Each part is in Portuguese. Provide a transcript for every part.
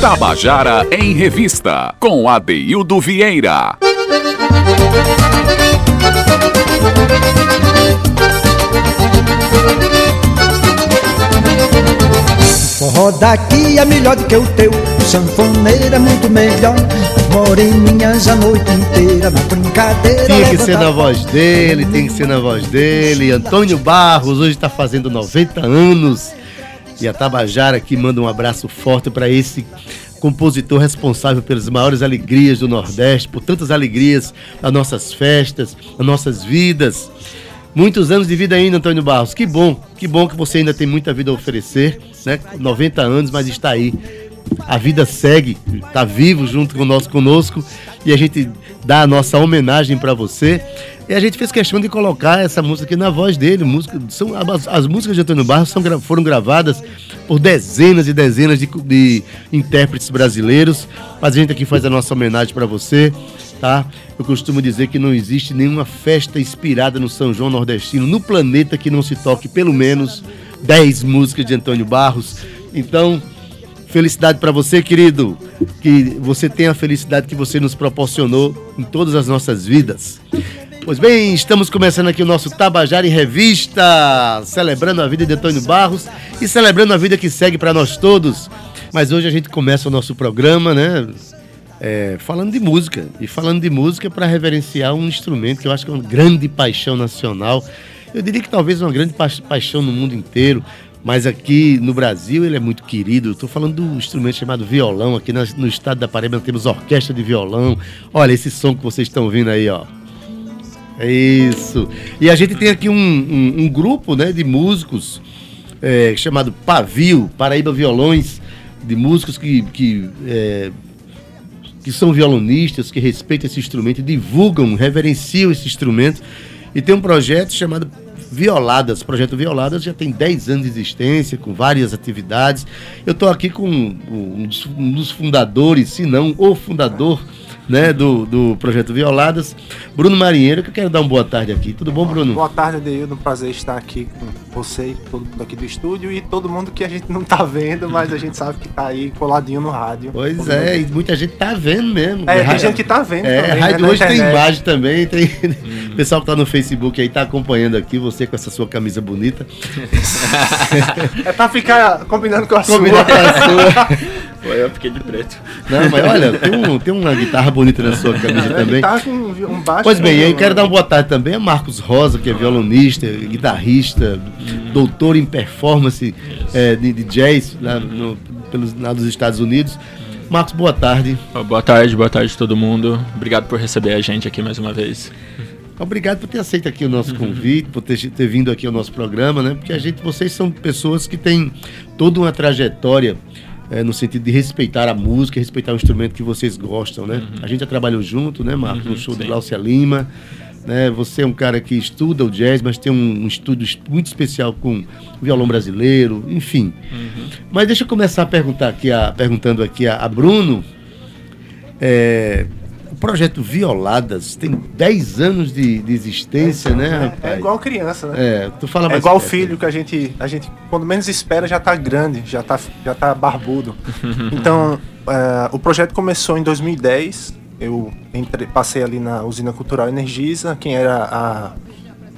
Tabajara em Revista, com Adeildo Vieira. Forró daqui é melhor do que o teu, o sanfoneiro é muito melhor. Moreninhas a noite inteira na brincadeira. Tinha que ser na voz dele, tem que ser na voz dele. Antônio Barros hoje está fazendo 90 anos. E a Tabajara aqui manda um abraço forte para esse compositor responsável pelas maiores alegrias do Nordeste, por tantas alegrias das nossas festas, das nossas vidas. Muitos anos de vida ainda, Antônio Barros. Que bom, que bom que você ainda tem muita vida a oferecer, né? 90 anos, mas está aí. A vida segue, está vivo junto conosco, conosco e a gente dá a nossa homenagem para você. E a gente fez questão de colocar essa música aqui na voz dele. Música, são, as, as músicas de Antônio Barros são, foram gravadas por dezenas e dezenas de, de intérpretes brasileiros. Mas a gente aqui faz a nossa homenagem para você tá? Eu costumo dizer que não existe nenhuma festa inspirada no São João Nordestino no planeta que não se toque pelo menos 10 músicas de Antônio Barros. Então, felicidade para você, querido, que você tenha a felicidade que você nos proporcionou em todas as nossas vidas. Pois bem, estamos começando aqui o nosso Tabajara em Revista, celebrando a vida de Antônio Barros e celebrando a vida que segue para nós todos. Mas hoje a gente começa o nosso programa, né? É, falando de música. E falando de música para reverenciar um instrumento que eu acho que é uma grande paixão nacional. Eu diria que talvez uma grande pa paixão no mundo inteiro. Mas aqui no Brasil ele é muito querido. Estou falando do instrumento chamado violão. Aqui no, estado da Paraíba temos orquestra de violão. Olha esse som que vocês estão ouvindo aí, ó. É isso. E a gente tem aqui um, um, um grupo né, de músicos é, chamado Pavio, Paraíba Violões, de músicos que, que é, que são violonistas, que respeitam esse instrumento, divulgam, reverenciam esse instrumento. E tem um projeto chamado Violadas. Projeto Violadas já tem 10 anos de existência, com várias atividades. Eu estou aqui com um dos fundadores, se não o fundador né, do, do projeto Violadas. Bruno Marinheiro, que eu quero dar uma boa tarde aqui. Tudo bom, Bruno? Boa tarde, Adeildo. Um prazer estar aqui com você e todo mundo aqui do estúdio e todo mundo que a gente não tá vendo, mas a gente sabe que tá aí coladinho no rádio. Pois é, e muita gente tá vendo mesmo. É, tem gente que tá vendo é, também. A rádio né, hoje tem imagem também, tem hum. pessoal que tá no Facebook aí tá acompanhando aqui, você com essa sua camisa bonita. é pra ficar combinando com a Combinar sua. Com a sua. Foi, eu fiquei de preto. Não, mas olha, tem, um, tem uma guitarra bonita na sua camisa é, também. Tá com um baixo. Pois bem, eu quero dar uma boa tarde também a Marcos Rosa, que é violonista, guitarrista, doutor em performance é, de, de, jazz lá, no, pelos, lá dos Estados Unidos. Marcos, boa tarde. Boa tarde, boa tarde a todo mundo. Obrigado por receber a gente aqui mais uma vez. Obrigado por ter aceito aqui o nosso convite, por ter, ter vindo aqui ao nosso programa, né? Porque a gente, vocês são pessoas que têm toda uma trajetória é, no sentido de respeitar a música, respeitar o instrumento que vocês gostam, né? Uhum. A gente já trabalhou junto, né, Marcos? Uhum, no show sim. do Glaucia Lima. Né? Você é um cara que estuda o jazz, mas tem um, um estudo muito especial com o violão brasileiro, enfim. Uhum. Mas deixa eu começar a perguntar aqui, a, perguntando aqui a, a Bruno. É, projeto Violadas tem 10 anos de, de existência, é, né, rapaz? É igual criança, né? É, tu fala É igual filho que a gente, a gente, quando menos espera, já tá grande, já tá, já tá barbudo. Então, é, o projeto começou em 2010. Eu entre, passei ali na usina cultural Energisa. Quem era a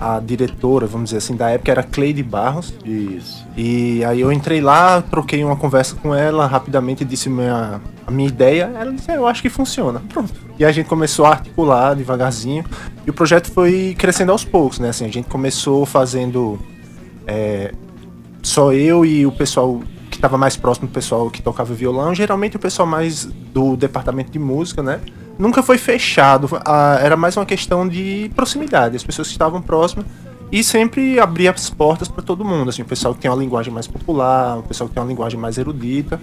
a diretora, vamos dizer assim, da época era Cleide Barros. Isso. E aí eu entrei lá, troquei uma conversa com ela, rapidamente disse minha, a minha ideia. Ela disse, é, eu acho que funciona. Pronto. E a gente começou a articular devagarzinho. E o projeto foi crescendo aos poucos, né? Assim, a gente começou fazendo é, só eu e o pessoal que estava mais próximo do pessoal que tocava violão, geralmente o pessoal mais do departamento de música, né? Nunca foi fechado. era mais uma questão de proximidade. As pessoas que estavam próximas e sempre abria as portas para todo mundo. Assim, o pessoal que tem uma linguagem mais popular, o pessoal que tem uma linguagem mais erudita.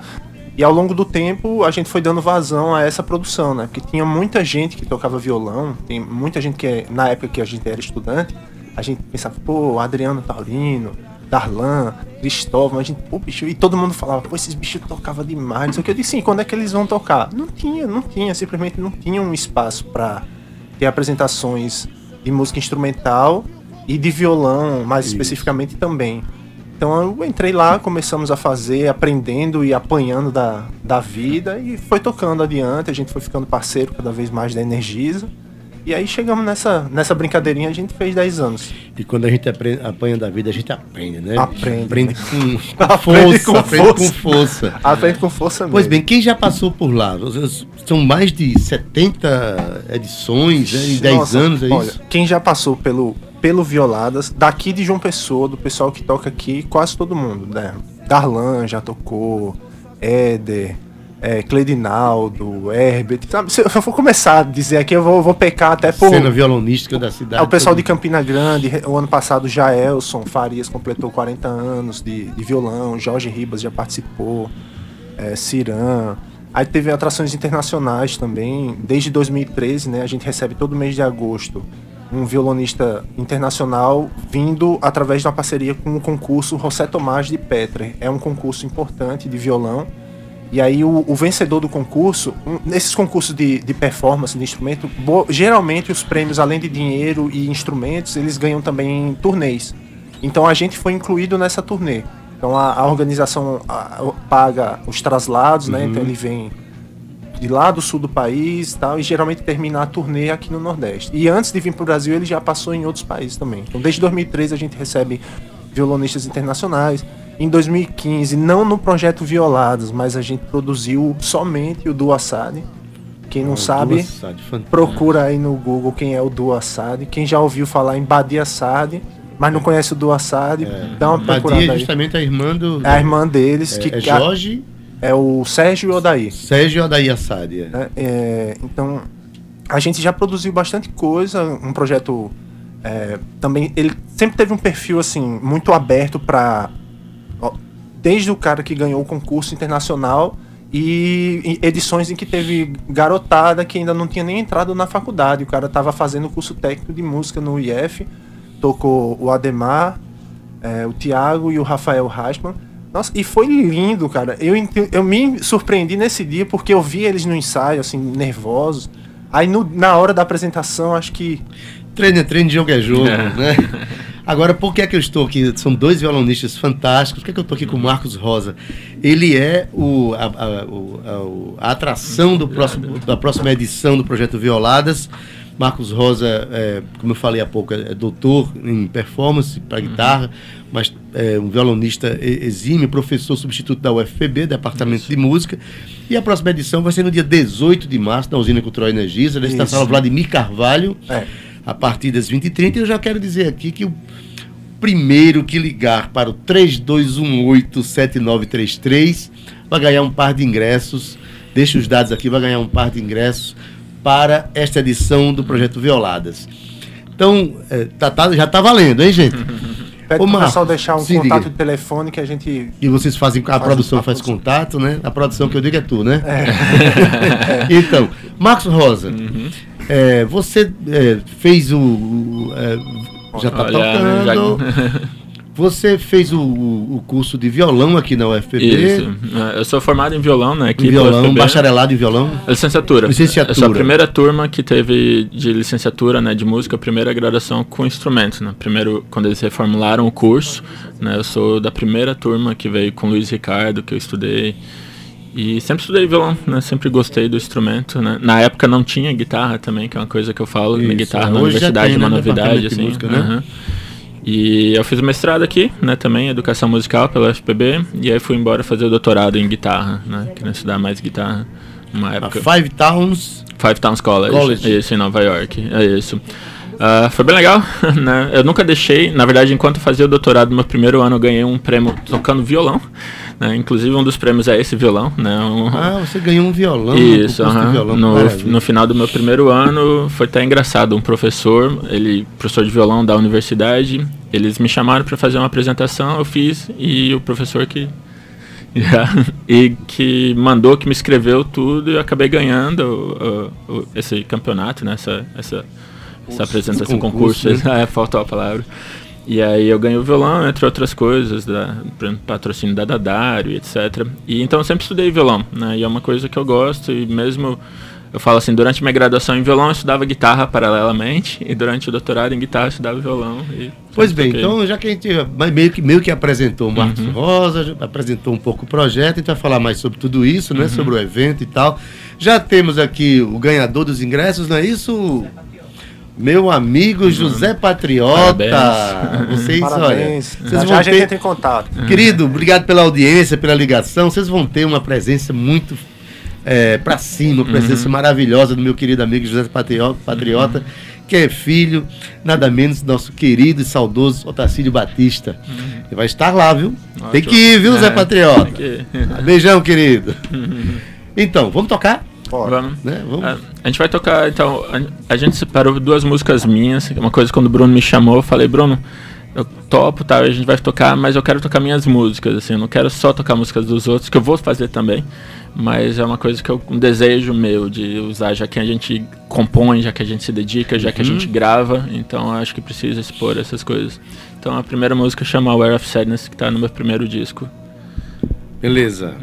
E ao longo do tempo a gente foi dando vazão a essa produção, né? Porque tinha muita gente que tocava violão, tem muita gente que na época que a gente era estudante, a gente pensava, pô, Adriano Taurino, Darlan, Cristóvão, a gente, pô, bicho, e todo mundo falava, pô, esses bichos tocavam demais, o que. Eu disse, sim, quando é que eles vão tocar? Não tinha, não tinha, simplesmente não tinha um espaço para ter apresentações de música instrumental e de violão, mais Isso. especificamente também. Então eu entrei lá, começamos a fazer, aprendendo e apanhando da, da vida e foi tocando adiante, a gente foi ficando parceiro cada vez mais da Energisa. E aí chegamos nessa, nessa brincadeirinha, a gente fez 10 anos. E quando a gente aprende, apanha da vida, a gente aprende, né? Aprende. Aprende com, com Aprende força. com aprende força. com força. Aprende com força mesmo. Pois bem, quem já passou por lá? São mais de 70 edições né, em 10 Nossa, anos, é olha, isso? Quem já passou pelo, pelo Violadas, daqui de João Pessoa, do pessoal que toca aqui, quase todo mundo, né? Darlan já tocou, Éder, é, Cledinaldo, Herbert. Sabe, se eu for começar a dizer aqui, eu vou, vou pecar até por. Cena violonística da cidade. É, o pessoal de Campina Grande, o ano passado Jaelson Farias completou 40 anos de, de violão, Jorge Ribas já participou, é, Ciran. Aí teve atrações internacionais também, desde 2013, né? A gente recebe todo mês de agosto um violonista internacional vindo através de uma parceria com o concurso José Tomás de Petre. É um concurso importante de violão. E aí o, o vencedor do concurso, um- nesses concursos de, de performance de instrumento, bo- geralmente os prêmios, além de dinheiro e instrumentos, eles ganham também turnês. Então a gente foi incluído nessa turnê. Então a, a organização a- a- paga os traslados, né? Então ele vem de lá do sul do país e tal, e geralmente termina a turnê aqui no Nordeste. E antes de vir para o Brasil, ele já passou em outros países também. Então desde 2013 a gente recebe violonistas internacionais. Em 2015, não no projeto Violados, mas a gente produziu somente o Duo Assad. Quem não Ah, sabe, procura aí no Google quem é o Duo Assad. Quem já ouviu falar em Badia Assad, mas não conhece o Duo Assad, dá uma Badia procurada é aí. justamente a irmã do. É a irmã deles, é, que é Jorge, é o Sérgio Odaí. Sérgio Adair Assad. é. né? É, então, a gente já produziu bastante coisa, um projeto é, também, ele sempre teve um perfil assim muito aberto para desde o cara que ganhou o concurso internacional e, edições em que teve garotada que ainda não tinha nem entrado na faculdade, o cara estava fazendo o curso técnico de música no IF, tocou o Ademar, é, o Thiago e o Rafael Rasman. Nossa, e foi lindo, cara. Eu, eu me surpreendi nesse dia porque eu vi eles no ensaio, assim, nervosos. Aí no- na hora da apresentação, acho que. Treino é treino, jogo é jogo, É. né? Agora, por que é que eu estou aqui? São dois violonistas fantásticos. Por que, é que eu estou aqui com o Marcos Rosa? Ele é o, a, a- a- a atração do próximo, da próxima edição do Projeto Violadas. Marcos Rosa, é, como eu falei há pouco, é doutor em performance para guitarra, mas é um violonista exímio, professor substituto da UFPB, Departamento de Música. E a próxima edição vai ser no dia 18 de março, na Usina Cultural Energisa, nesta Isso. sala Vladimir Carvalho É. a partir das 20h30. Eu já quero dizer aqui que o primeiro que ligar para o 3218-7933 vai ganhar um par de ingressos. Deixa os dados aqui, vai ganhar um par de ingressos para esta edição do Projeto Violadas. Então, é, tá- tá- já está valendo, hein, gente? Pede pro Marcos, pessoal deixar um contato liga. de telefone que a gente. E vocês fazem, a Faz- produção faz contato, né? A produção que eu digo é tu, né? então, Marcos Rosa, é, você é, fez o. o, é, já está Olha, tocando. já- Você fez o, o curso de violão aqui na UFPB. Isso. Eu sou formado em violão, né? Aqui Em violão, bacharelado em violão. Licenciatura. Licenciatura. Eu sou a primeira turma que teve de licenciatura, né, de música, a primeira graduação com instrumentos, né? Primeiro, quando eles reformularam o curso, né? Eu sou da primeira turma que veio com o Luiz Ricardo, que eu estudei. E sempre estudei violão, né? Sempre gostei do instrumento, né? Na época não tinha guitarra também, que é uma coisa que eu falo, na Isso, guitarra na hoje já universidade tem, é uma né, novidade, assim. música, né? E eu fiz mestrado aqui, né, também, educação musical pela FPB, e aí fui embora fazer o doutorado em guitarra, né, queria estudar mais guitarra, uma A época. Five Towns. Five Towns College, College. isso, em Nova York, é isso. Ah, foi bem legal, né? Eu nunca deixei, na verdade, enquanto eu fazia o doutorado no meu primeiro ano, eu ganhei um prêmio tocando violão, né? Inclusive um dos prêmios é esse violão, né? Um- Ah, você ganhou um violão. isso, de aham. violão. no, no final do meu primeiro ano foi até engraçado. Um professor, ele professor de violão da universidade, eles me chamaram para fazer uma apresentação, eu fiz e o professor que e que mandou, que me escreveu tudo e eu acabei ganhando o- o- esse campeonato, né? Essa, essa, essa apresentação, concurso, concurso, né? é, faltou a palavra. E aí eu ganhei o violão, entre outras coisas, da, patrocínio da Dadário, etc. E então eu sempre estudei violão, né? E é uma coisa que eu gosto e mesmo eu falo assim, durante minha graduação em violão eu estudava guitarra paralelamente e durante o doutorado em guitarra eu estudava violão. E pois bem, toquei. então já que a gente meio que, meio que apresentou o Marcos uhum. Rosa, apresentou um pouco o projeto, a gente vai falar mais sobre tudo isso, né? Uhum. Sobre o evento e tal. Já temos aqui o ganhador dos ingressos, não é isso? Meu amigo uhum. José Patriota. Parabéns. Vocês, Parabéns. olha. Vocês já, vão já ter... a gente tem contato. Querido, obrigado pela audiência, pela ligação. Vocês vão ter uma presença muito é, para cima, presença uhum. maravilhosa do meu querido amigo José Patriota, Patriota uhum. que é filho, nada menos, do nosso querido e saudoso Otacílio Batista. Uhum. Ele vai estar lá, viu? Ótimo. Tem que ir, viu, é, Zé Patriota? Beijão, querido. Uhum. Então, vamos tocar? Vamos. Né? Vamos. A, a, gente vai tocar, então, a, a, gente separou duas músicas minhas, uma coisa quando o Bruno me chamou, eu falei, Bruno, eu topo, tá, a gente vai tocar, mas eu quero tocar minhas músicas, assim, eu não quero só tocar músicas dos outros, que eu vou fazer também, mas é uma coisa que eu um desejo meu de usar, já que a gente compõe, já que a gente se dedica, já que a gente uhum. grava, então acho que precisa expor essas coisas. Então a primeira música chama Aware of Sadness, que está no meu primeiro disco. Beleza.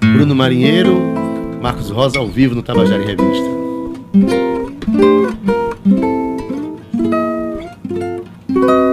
Bruno Marinheiro, Marcos Rosa ao vivo no Tabajara Revista. Música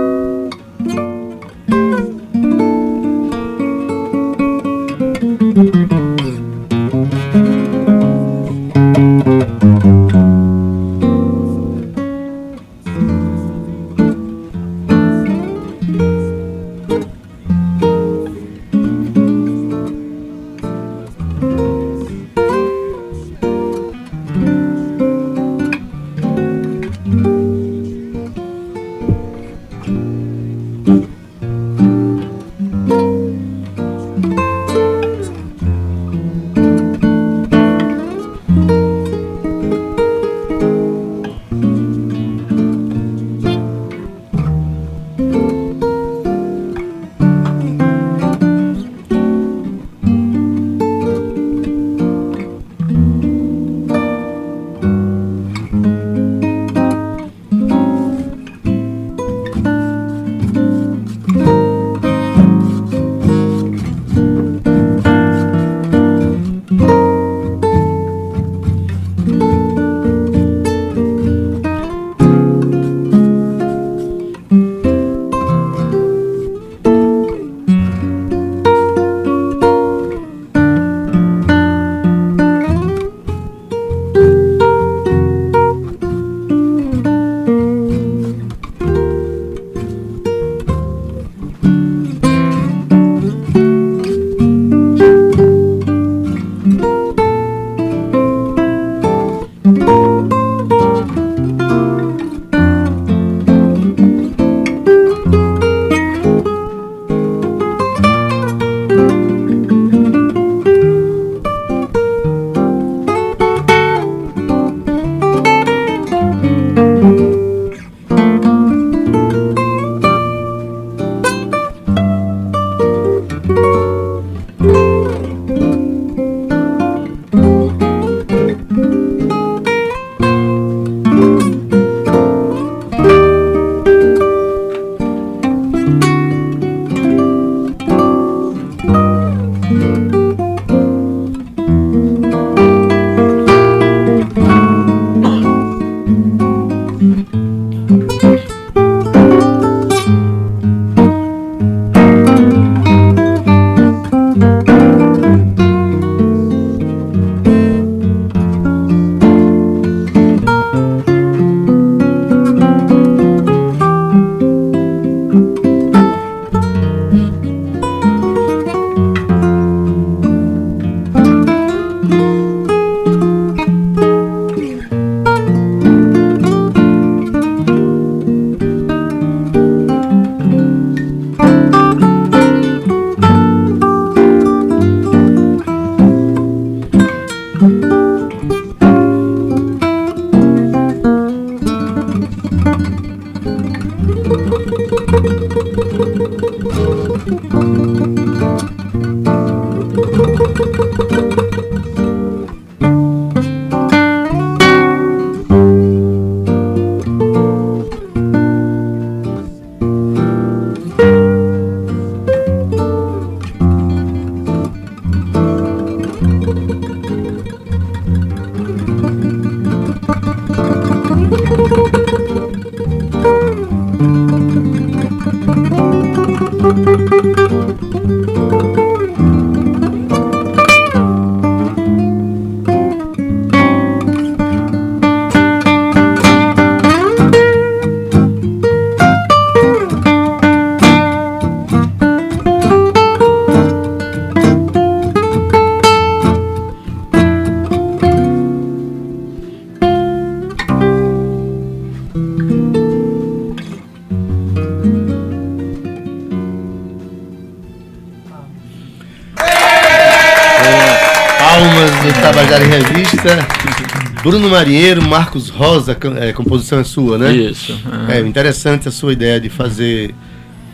Bruno Marinheiro, Marcos Rosa, é, composição é sua, né? Isso. Uhum. É interessante a sua ideia de fazer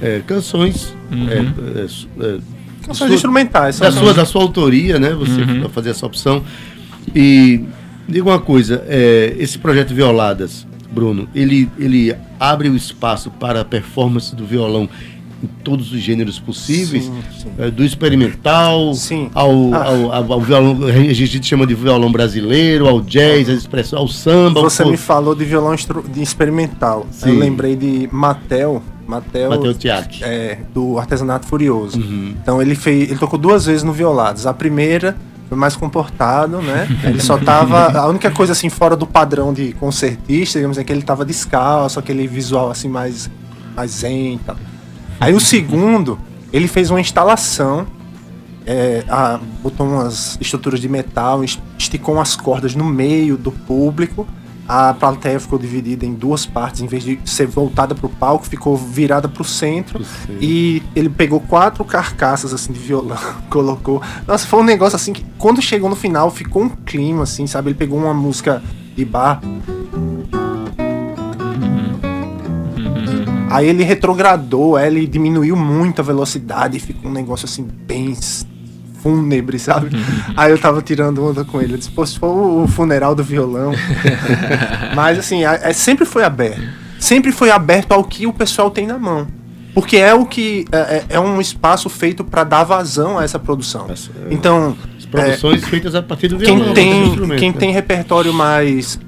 é, canções. Uhum. É, é, é, canções instrumentais. Da sua, da sua autoria, né? Você uhum. fazer essa opção. E diga uma coisa, é, esse projeto Violadas, Bruno, ele, ele abre o espaço para a performance do violão em todos os gêneros possíveis, sim, sim. É, do experimental Ao, ah. ao, ao, ao, violão, a gente chama de violão brasileiro, ao jazz, ao expressão, ao samba. Você ao... me falou de violão de experimental. Sim. Eu lembrei de Matel. Matel, Matel É, do Artesanato Furioso. Uhum. Então ele fez, ele tocou duas vezes no Violados. A primeira foi mais comportado, né? Ele só tava. A única coisa assim, fora do padrão de concertista, digamos, é que ele tava descalço, aquele visual assim mais, mais zen e tal. Aí o segundo, ele fez uma instalação, é, a, botou umas estruturas de metal, esticou umas cordas no meio do público. A plateia ficou dividida em duas partes, em vez de ser voltada para o palco, ficou virada para o centro. E ele pegou quatro carcaças assim de violão, colocou. Nossa, foi um negócio assim que quando chegou no final ficou um clima assim, sabe? Ele pegou uma música de bar Aí ele retrogradou, ele diminuiu muito a velocidade e ficou um negócio assim bem fúnebre, sabe? Aí eu tava tirando onda com ele. Eu disse, pô, se for o funeral do violão. Mas assim, é, sempre foi aberto. Sempre foi aberto ao que o pessoal tem na mão. Porque é o que. É, é, é um espaço feito para dar vazão a essa produção. É, então. As produções é, feitas a partir do violão. Quem tem, quem né? tem repertório mais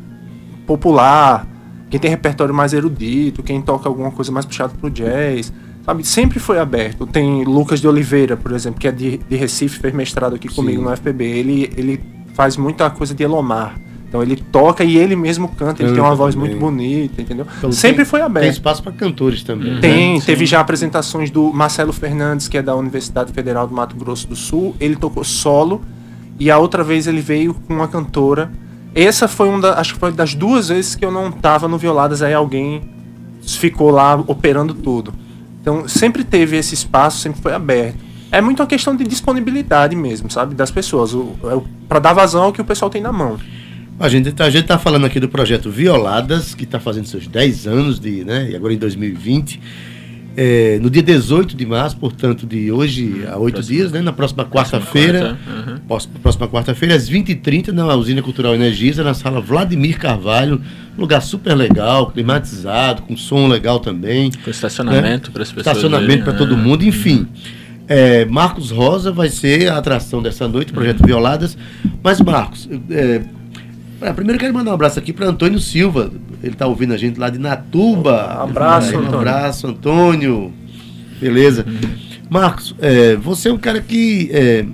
popular quem tem repertório mais erudito, quem toca alguma coisa mais puxada pro jazz, sabe? Sempre foi aberto. Tem Lucas de Oliveira, por exemplo, que é de, de Recife, fez mestrado aqui Sim. comigo no FPB. Ele, ele faz muita coisa de Elomar. Então ele toca e ele mesmo canta, ele tem uma voz também. muito bonita, entendeu? Então, Sempre tem, foi aberto. Tem espaço para cantores também. Tem, né? teve já apresentações do Marcelo Fernandes, que é da Universidade Federal do Mato Grosso do Sul. Ele tocou solo e a outra vez ele veio com uma cantora essa foi uma acho que foi das duas vezes que eu não tava no Violadas, aí alguém ficou lá operando tudo. Então sempre teve esse espaço, sempre foi aberto. É muito uma questão de disponibilidade mesmo, sabe? Das pessoas. É para dar vazão ao que o pessoal tem na mão. A gente, tá, a gente tá falando aqui do projeto Violadas, que está fazendo seus 10 anos de, né? E agora em 2020. É, no dia 18 de março, portanto, de hoje a oito dias, né, na próxima quarta-feira, quarta, uhum. próxima quarta-feira, às 20h30, na Usina Cultural Energisa, na sala Vladimir Carvalho, lugar super legal, climatizado, com som legal também. Com estacionamento né? para as pessoas. Estacionamento para todo mundo, enfim. É, Marcos Rosa vai ser a atração dessa noite, Projeto Violadas. Mas, Marcos, é, primeiro quero mandar um abraço aqui para Antônio Silva, ele está ouvindo a gente lá de Natuba. Um abraço, Antônio. Um abraço, Antônio. Beleza. Uhum. Marcos, é, você é um cara que é,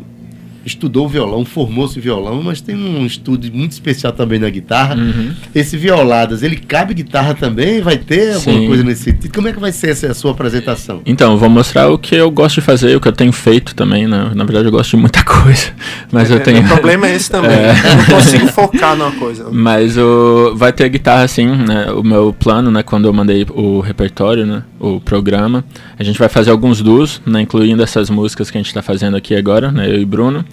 estudou violão, formou-se violão, mas tem um estudo muito especial também na guitarra. Uhum. Esse Violadas, ele cabe guitarra também? Vai ter alguma Sim. coisa nesse sentido? Como é que vai ser essa sua apresentação? Então, vou mostrar o que eu gosto de fazer, o que eu tenho feito também, né? Na verdade, eu gosto de muita coisa, mas é, eu tenho... O problema é esse também, é... eu não consigo focar numa coisa. Mas o... vai ter guitarra sim, né? O meu plano, né, quando eu mandei o repertório, né, o programa, a gente vai fazer alguns duos, né, incluindo essas músicas que a gente está fazendo aqui agora, né, eu e Bruno.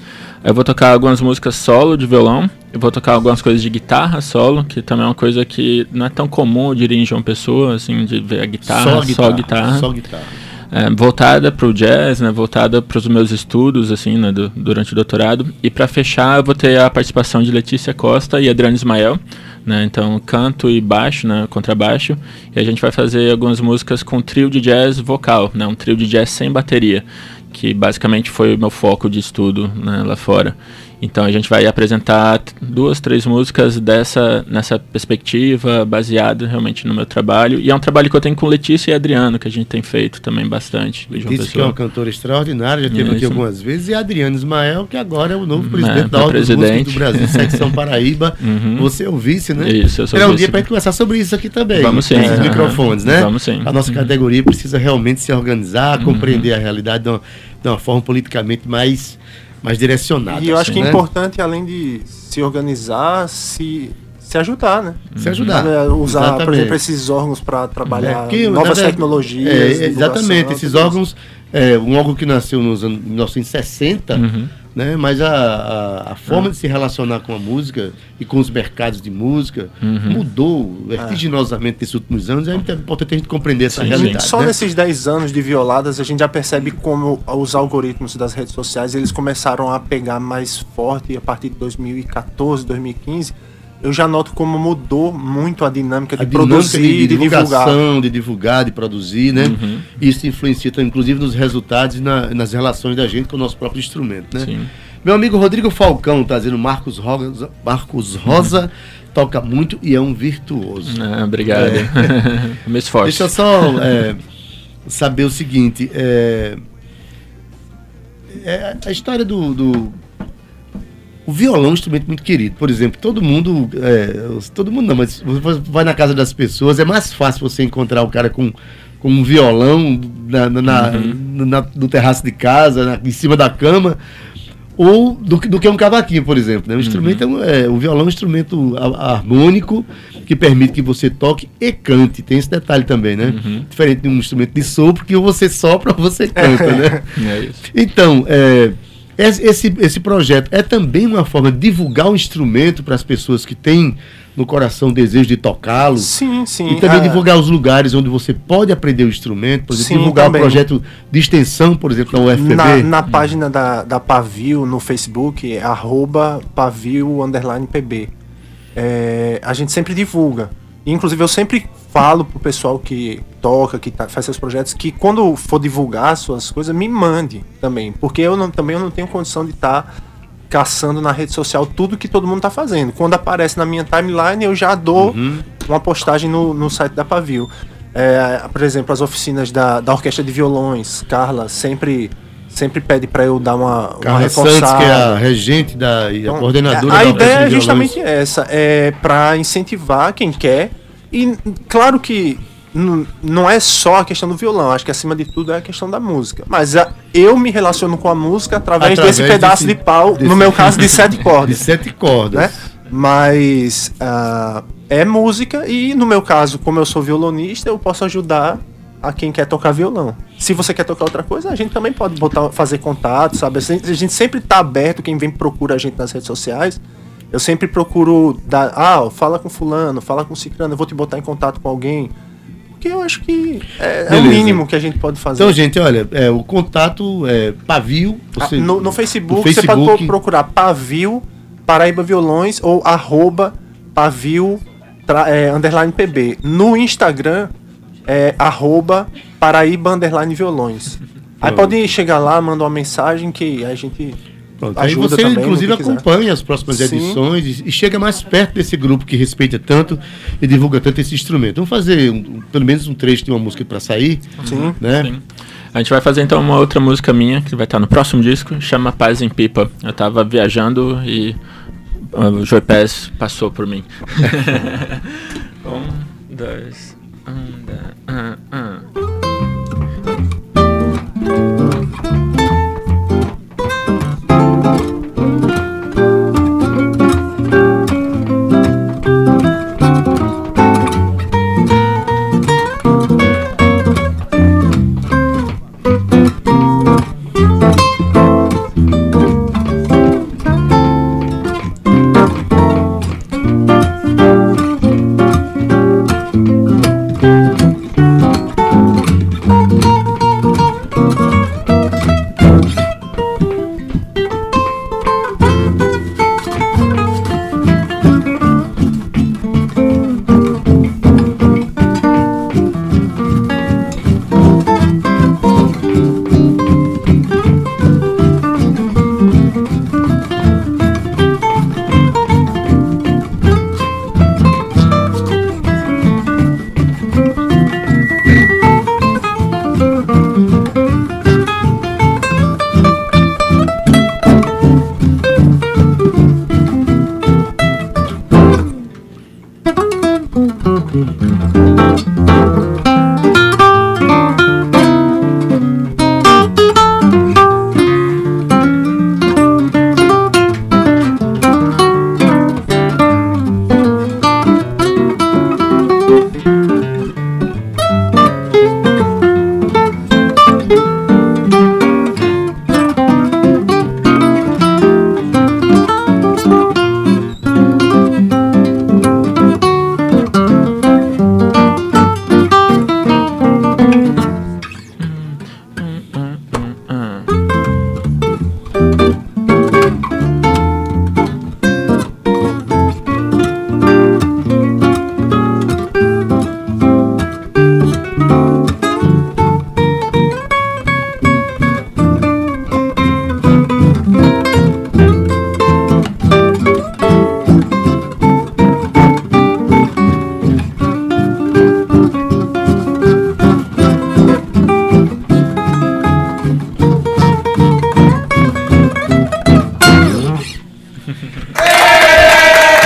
Eu vou tocar algumas músicas solo de violão. Eu vou tocar algumas coisas de guitarra solo, que também é uma coisa que não é tão comum, eu diria, em João Pessoa, assim, de ver a guitarra, só guitarra. Só guitarra. Só guitarra. É, voltada para o jazz, né, voltada para os meus estudos assim, né, do, durante o doutorado. E para fechar, eu vou ter a participação de Letícia Costa e Adriano Ismael, né, então canto e baixo, né, contrabaixo. E a gente vai fazer algumas músicas com trio de jazz vocal, né, um trio de jazz sem bateria que basicamente foi o meu foco de estudo né, lá fora. Então a gente vai apresentar duas, três músicas dessa nessa perspectiva, baseado realmente no meu trabalho. E é um trabalho que eu tenho com Letícia e Adriano, que a gente tem feito também bastante. Letícia, que é uma cantora extraordinária, já esteve aqui algumas vezes, e Adriano Ismael, que agora é o novo presidente é, da Ordem dos Músicos do Brasil, secção Paraíba. Uhum. Você é o vice, né? Isso, eu sou Era um dia para conversar sobre isso aqui também. Vamos sim. Esses é, microfones, né? Vamos sim. A nossa uhum. categoria precisa realmente se organizar, uhum. compreender a realidade de uma, de uma forma politicamente mais mais direcionada. E eu acho assim, que é né? importante, além de se organizar, se se ajudar, né? Se ajudar. É, usar, exatamente. por exemplo, esses órgãos para trabalhar é, novas verdade, tecnologias. É, exatamente, esses órgãos, é, um órgão que nasceu nos anos 1960, uhum. Né? Mas a, a, a forma de se relacionar com a música e com os mercados de música mudou vertiginosamente nesses últimos anos. É muito importante a gente compreender essa Sim, sim. realidade. Só né? nesses 10 anos de violadas a gente já percebe como os algoritmos das redes sociais eles começaram a pegar mais forte a partir de 2014, 2015. Eu já noto como mudou muito a dinâmica de a dinâmica produzir de, de divulgar. divulgação, de divulgar, de produzir, né? Isso influencia, então, inclusive, nos resultados e na- nas relações da gente com o nosso próprio instrumento, né? Sim. Meu amigo Rodrigo Falcão tá dizendo Marcos Rosa, Marcos Rosa toca muito e é um virtuoso. Ah, obrigado. Me esforço. Deixa eu só é, saber o seguinte. É, é, a história do, do- O violão é um instrumento muito querido. Por exemplo, todo mundo. é, todo mundo não, mas você vai na casa das pessoas, é mais fácil você encontrar o cara com, com um violão na, na- na- na- no terraço de casa, em cima da cama. Ou do, que- do que um cavaquinho, por exemplo. Né? O instrumento é, um, é- o violão é um instrumento ha- harmônico que permite que você toque e cante. Tem esse detalhe também, né? Diferente de um instrumento de sopro que ou você sopra ou você canta, né? É isso. Então, é, esse, esse- projeto é também uma forma de divulgar o instrumento para as pessoas que têm no coração o desejo de tocá-lo. Sim, sim. E também Ah, divulgar os lugares onde você pode aprender o instrumento, por exemplo, Sim, divulgar também. o projeto de extensão, por exemplo, da UFPB. Na, na página da, da Pavio no Facebook, é arroba pavio underline pb. É, a gente sempre divulga. Inclusive, eu sempre falo pro pessoal que toca, que tá- faz seus projetos, que quando for divulgar suas coisas, me mande também. Porque eu não, também eu não tenho condição de estar caçando na rede social tudo que todo mundo tá fazendo. Quando aparece na minha timeline, eu já dou uma postagem no, no site da Pavio. É, por exemplo, as oficinas da, da Orquestra de Violões, Carla sempre, sempre pede para eu dar uma, uma Carla Santos, reforçada. que é a regente da, e a Então, coordenadora a da ideia é justamente essa, é para incentivar quem quer. E claro que não é só a questão do violão, acho que acima de tudo é a questão da música. Mas a- eu me relaciono com a música através, Através desse pedaço desse- de pau, desse- no meu caso de sete De cordas, sete cordas. né? Mas ah, é música e no meu caso, como eu sou violonista, eu posso ajudar a quem quer tocar violão. Se você quer tocar outra coisa, a gente também pode botar, fazer contato, sabe? A gente, sempre tá aberto, quem vem procura a gente nas redes sociais. Eu sempre procuro dar, ah, fala com fulano, fala com ciclano, eu vou te botar em contato com alguém. Porque eu acho que é, é o mínimo que a gente pode fazer. Então, gente, olha, é, o contato é pavio. Ah, Você, no, no Facebook, no você pode Facebook. pro- procurar Pavio Paraíba Violões ou arroba Pavio tra- é, underline PB. No Instagram é arroba Paraíba underline Violões. Aí pode chegar lá, mandar uma mensagem que a gente Pronto, aí você, também. inclusive, acompanha as próximas Sim. edições e, e chega mais perto desse grupo que respeita tanto e divulga tanto esse instrumento. Vamos fazer um- pelo menos um trecho de uma música para sair, Sim. né? Sim. A gente vai fazer então uma outra música minha que vai estar no próximo disco, chama Paz em Pipa. Eu tava viajando e ah, o Joy Pass passou por mim. um, dois, um, dois, ah, ah.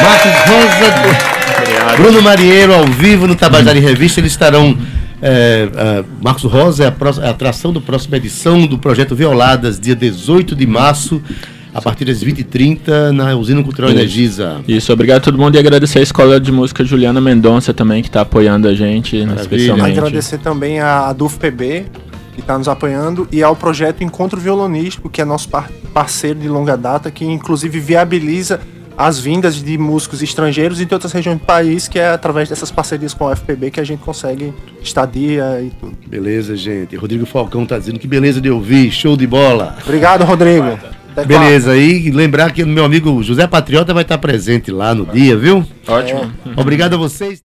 Marcos Rosa, Bruno Marieiro, ao vivo no Tabajara em hum. Revista, eles estarão. É, é, Marcos Rosa é a, próxima, é a atração do próxima edição do projeto Violadas, dia 18 de março a partir das 20h30 na Usina Cultural Energiza. Isso, obrigado a todo mundo e agradecer a Escola de Música Juliana Mendonça também, que está apoiando a gente, Maravilha. especialmente. Agradecer também a, a DUFPB, que está nos apoiando, e ao projeto Encontro Violonístico, que é nosso par- parceiro de longa data, que inclusive viabiliza as vindas de músicos estrangeiros e de outras regiões do país, que é através dessas parcerias com a UFPB que a gente consegue estadia e tudo. Beleza, gente. Rodrigo Falcão tá dizendo que beleza de ouvir, show de bola. Obrigado, Rodrigo. Até Beleza, e lembrar que o meu amigo José Patriota vai estar presente lá no dia, viu? Ótimo. Obrigado a vocês.